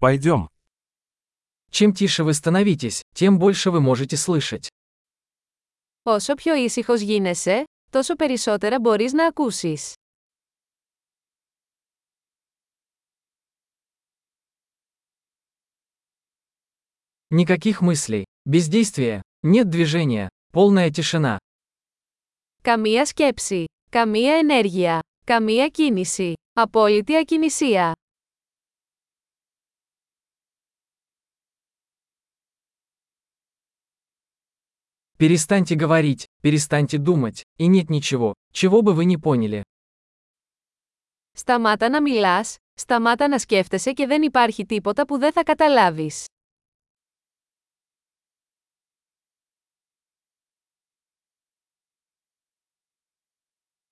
Пойдем. Чем тише вы становитесь, тем больше вы можете слышать. Όσο πιο ήσυχος γίνεσαι, τόσο περισσότερα μπορείς να ακούσεις. Никаких мыслей, бездействия, нет движения, полная тишина. Καμία σκέψη, καμία ενέργεια, καμία κίνηση, απόλυτη ακινησία. Перестаньте говорить, перестаньте думать, и нет ничего, чего бы вы не поняли. Σταμάτα να μιλάς, σταμάτα να σκέφτεσαι και δεν υπάρχει τίποτα που δεν θα καταλάβεις.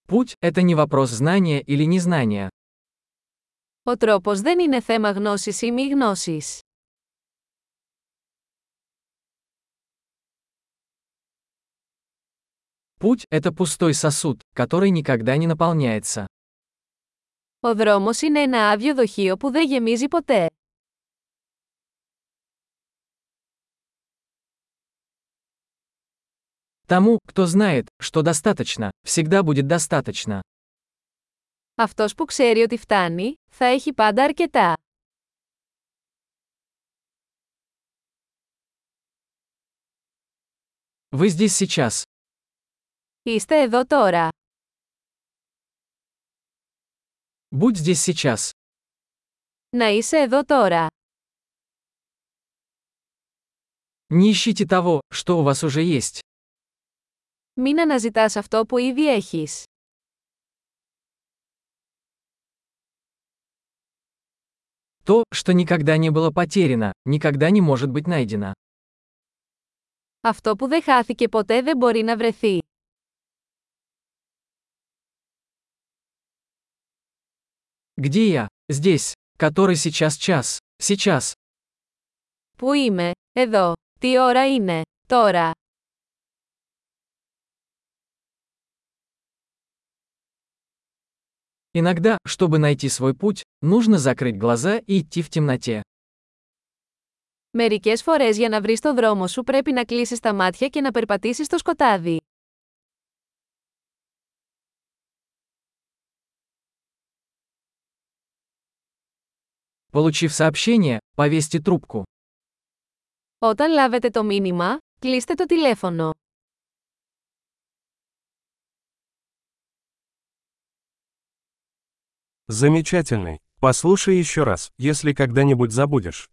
Путь – это не вопрос знания или незнания. Ο τρόπος δεν είναι θέμα γνώσης ή μη γνώσης. Путь – это пустой сосуд, который никогда не наполняется. Ο δρόμος είναι ένα άδειο δοχείο που δεν γεμίζει ποτέ. Тому, кто знает, что достаточно, всегда будет достаточно. Αυτός που ξέρει ότι φτάνει, θα έχει πάντα αρκετά. Вы здесь сейчас. Είστε εδώ τώρα. Будь здесь сейчас. Να είσαι εδώ τώρα. Не ищите того, что у вас уже есть. Μην αναζητάς αυτό που ήδη έχεις. То, что никогда не было потеряно, никогда не может быть найдено. Αυτό που δεν χάθηκε ποτέ δεν μπορεί να βρεθεί. Где я? Здесь. Который сейчас час. Сейчас. Πού είμαι, εδώ. Τι ώρα είναι, τώρα. Иногда, чтобы найти свой путь, нужно закрыть глаза и идти в темноте. Μερικές φορές για να βρεις το δρόμο σου πρέπει να κλείσεις τα μάτια και να περπατήσεις στο σκοτάδι. Получив сообщение, повесьте трубку. Όταν λάβετε το μήνυμα, κλείστε το τηλέφωνο. Замечательный. Послушай еще раз, если когда-нибудь забудешь.